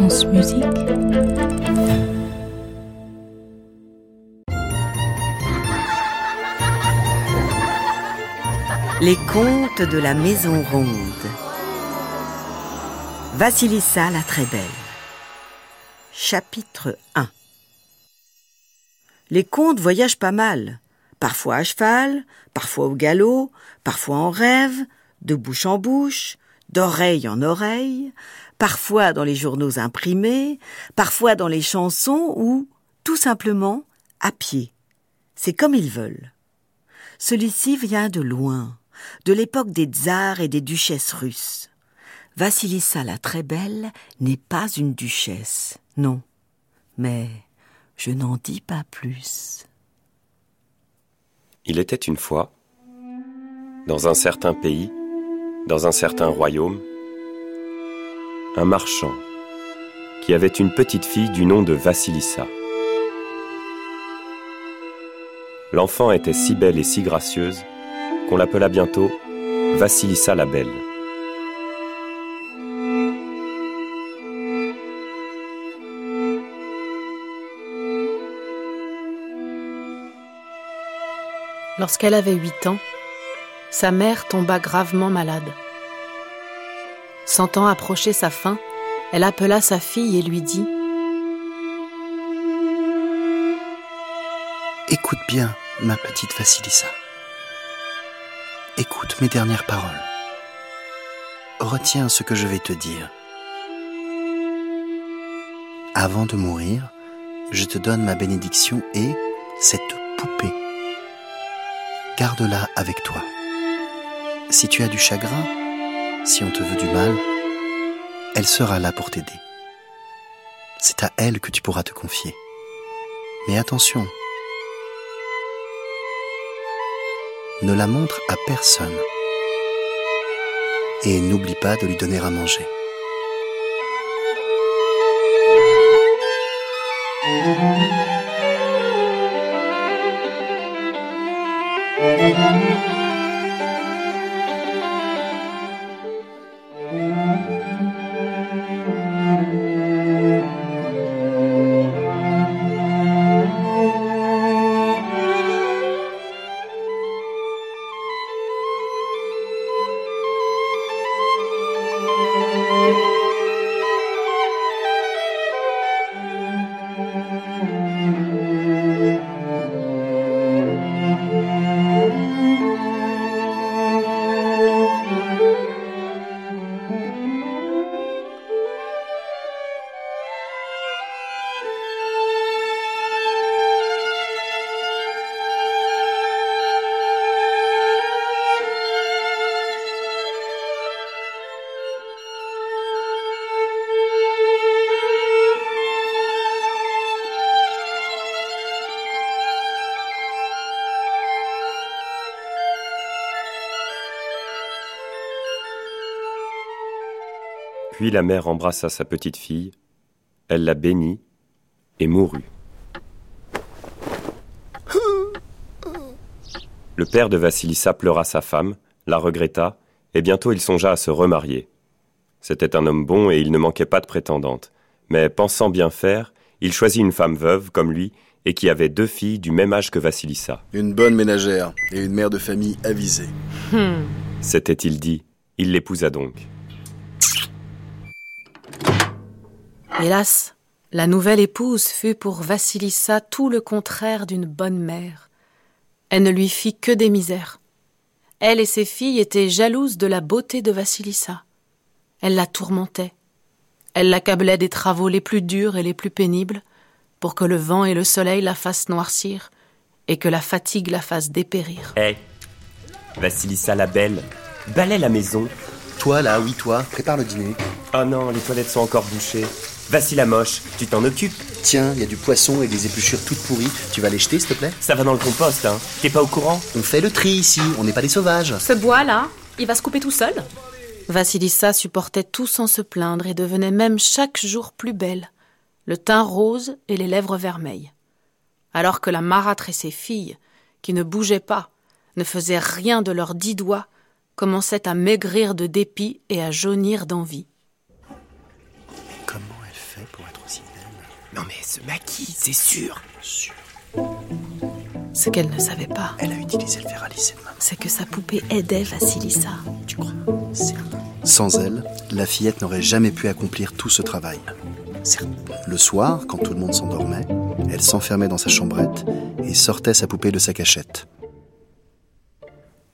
Les contes de la Maison Ronde. Vassilissa la très belle. Chapitre 1 Les contes voyagent pas mal, parfois à cheval, parfois au galop, parfois en rêve, de bouche en bouche, d'oreille en oreille, parfois dans les journaux imprimés, parfois dans les chansons ou, tout simplement, à pied. C'est comme ils veulent. Celui-ci vient de loin, de l'époque des tsars et des duchesses russes. Vassilissa la très belle n'est pas une duchesse, non. Mais je n'en dis pas plus. Il était une fois, dans un certain pays, dans un certain royaume, un marchand qui avait une petite fille du nom de Vassilissa. L'enfant était si belle et si gracieuse qu'on l'appela bientôt Vassilissa la Belle. Lorsqu'elle avait huit ans, sa mère tomba gravement malade. Sentant approcher sa fin, elle appela sa fille et lui dit Écoute bien, ma petite Vassilissa. Écoute mes dernières paroles. Retiens ce que je vais te dire. Avant de mourir, je te donne ma bénédiction et cette poupée. Garde-la avec toi. Si tu as du chagrin, si on te veut du mal, elle sera là pour t'aider. C'est à elle que tu pourras te confier. Mais attention, ne la montre à personne. Et n'oublie pas de lui donner à manger. Puis la mère embrassa sa petite fille, elle la bénit et mourut. Le père de Vassilissa pleura sa femme, la regretta, et bientôt il songea à se remarier. C'était un homme bon et il ne manquait pas de prétendantes. Mais pensant bien faire, il choisit une femme veuve comme lui et qui avait deux filles du même âge que Vassilissa. Une bonne ménagère et une mère de famille avisée. S'était-il dit, il l'épousa donc. Hélas, la nouvelle épouse fut pour Vassilissa tout le contraire d'une bonne mère. Elle ne lui fit que des misères. Elle et ses filles étaient jalouses de la beauté de Vassilissa. Elle la tourmentait. Elle l'accablait des travaux les plus durs et les plus pénibles pour que le vent et le soleil la fassent noircir et que la fatigue la fasse dépérir. Hé, Vassilissa la belle, balaie la maison. Toi là, oui toi, prépare le dîner. Oh non, les toilettes sont encore bouchées. Vassi la moche, tu t'en occupes Tiens, il y a du poisson et des épluchures toutes pourries. Tu vas les jeter, s'il te plaît? Ça va dans le compost, hein. T'es pas au courant? On fait le tri ici, on n'est pas des sauvages. Ce bois-là, il va se couper tout seul Vassilissa supportait tout sans se plaindre et devenait même chaque jour plus belle, le teint rose et les lèvres vermeilles. Alors que la marâtre et ses filles, qui ne bougeaient pas, ne faisaient rien de leurs dix doigts, commençaient à maigrir de dépit et à jaunir d'envie. Comment elle fait Non mais ce maquis, c'est sûr. Sûr. Ce qu'elle ne savait pas, Elle a utilisé le fer à lisser de main. c'est que sa poupée aidait Vassilissa. Tu crois? Certes. Sans elle, la fillette n'aurait jamais pu accomplir tout ce travail. Certes. Le soir, quand tout le monde s'endormait, elle s'enfermait dans sa chambrette et sortait sa poupée de sa cachette.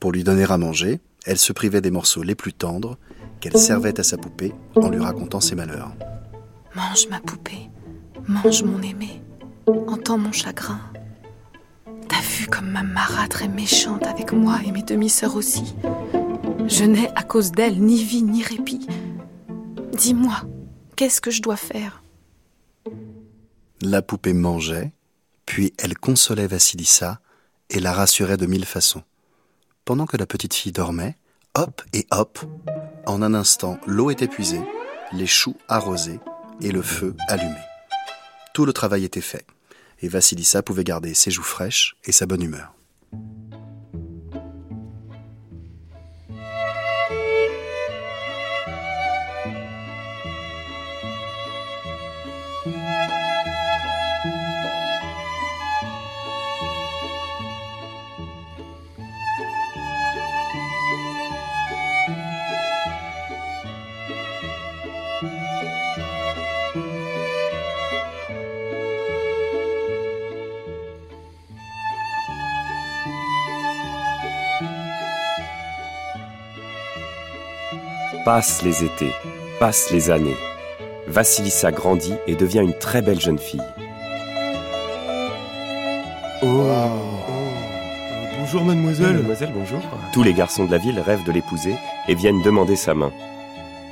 Pour lui donner à manger, elle se privait des morceaux les plus tendres qu'elle servait à sa poupée en lui racontant ses malheurs. Mange ma poupée, mange mon aimé, entends mon chagrin. T'as vu comme ma marâtre est méchante avec moi et mes demi-sœurs aussi. Je n'ai à cause d'elle ni vie ni répit. Dis-moi, qu'est-ce que je dois faire? La poupée mangeait, puis elle consolait Vassilissa et la rassurait de mille façons. Pendant que la petite fille dormait, hop et hop, en un instant, l'eau est épuisée, les choux arrosés et le feu allumé. Tout le travail était fait, et Vassilissa pouvait garder ses joues fraîches et sa bonne humeur. Passent les étés, passent les années. Vassilissa grandit et devient une très belle jeune fille. Oh, Bonjour mademoiselle. Mademoiselle, bonjour. Tous les garçons de la ville rêvent de l'épouser et viennent demander sa main.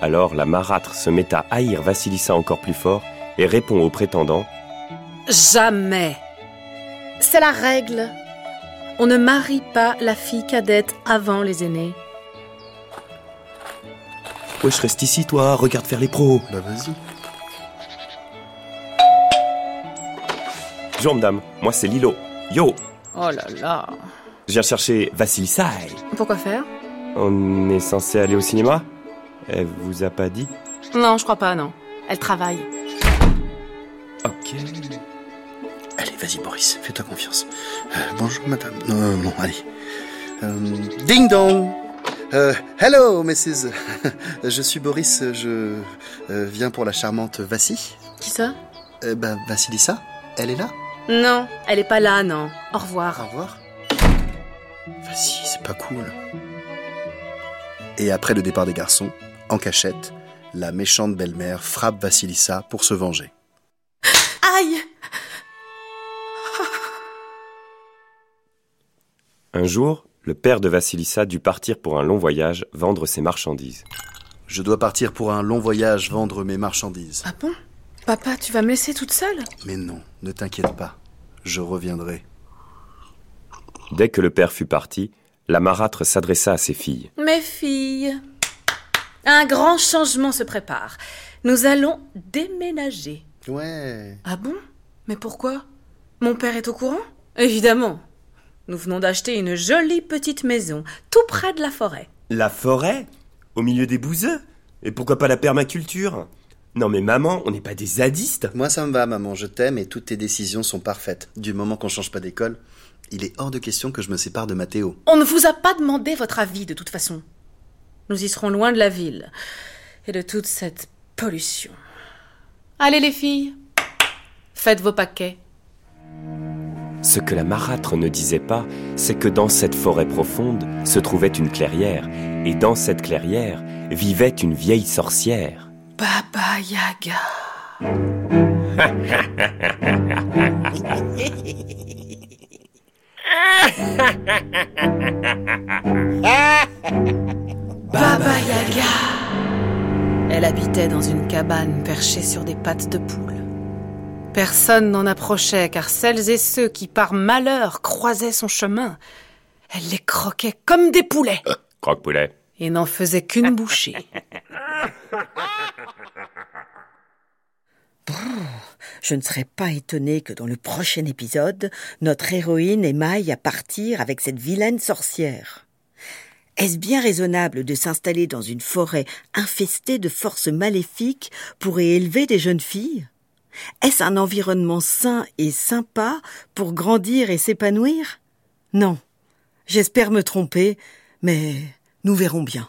Alors la marâtre se met à haïr Vassilissa encore plus fort et répond au prétendant Jamais. C'est la règle. On ne marie pas la fille cadette avant les aînés. Ouais, je reste ici, toi, regarde faire les pros. Bah vas-y. Bonjour madame, moi c'est Lilo. Yo Oh là là. Je viens chercher Vassilissa. Pourquoi faire? On est censé aller au cinéma? Elle vous a pas dit? Non, je crois pas, non. Elle travaille. Ok. Allez, vas-y Boris, fais-toi confiance. Euh, bonjour madame. Non, non, non, allez. Euh, ding dong Euh, Hello, Mrs. je suis Boris, je euh, viens pour la charmante Vassi. Qui ça? Euh, bah, Vassilissa, elle est là? Non, elle est pas là, non. Au Au revoir. revoir. Vassi, c'est pas cool. Et après le départ des garçons, en cachette, la méchante belle-mère frappe Vassilissa pour se venger. Aïe Un jour, le père de Vassilissa dut partir pour un long voyage vendre ses marchandises. Je dois partir pour un long voyage vendre mes marchandises. Ah bon? Papa, tu vas me laisser toute seule? Mais non, ne t'inquiète pas, je reviendrai. Dès que le père fut parti, la marâtre s'adressa à ses filles. Mes filles, un grand changement se prépare. Nous allons déménager. Ouais. Ah bon? Mais pourquoi? Mon père est au courant? Évidemment. Nous venons d'acheter une jolie petite maison, tout près de la forêt. La forêt? Au milieu des bouseux? Et pourquoi pas la permaculture? Non mais maman, on n'est pas des zadistes Moi ça me va, maman, je t'aime et toutes tes décisions sont parfaites. Du moment qu'on change pas d'école, il est hors de question que je me sépare de Mathéo. On ne vous a pas demandé votre avis de toute façon. Nous y serons loin de la ville et de toute cette pollution. Allez les filles, faites vos paquets. Ce que la marâtre ne disait pas, c'est que dans cette forêt profonde se trouvait une clairière, et dans cette clairière vivait une vieille sorcière. Baba Yaga. Baba Yaga. Elle habitait dans une cabane perchée sur des pattes de poule. Personne n'en approchait car celles et ceux qui par malheur croisaient son chemin, elle les croquait comme des poulets Croque-poulet. et n'en faisait qu'une bouchée. Je ne serais pas étonnée que dans le prochain épisode, notre héroïne émaille à partir avec cette vilaine sorcière. Est-ce bien raisonnable de s'installer dans une forêt infestée de forces maléfiques pour y élever des jeunes filles? Est-ce un environnement sain et sympa pour grandir et s'épanouir? Non. J'espère me tromper, mais nous verrons bien.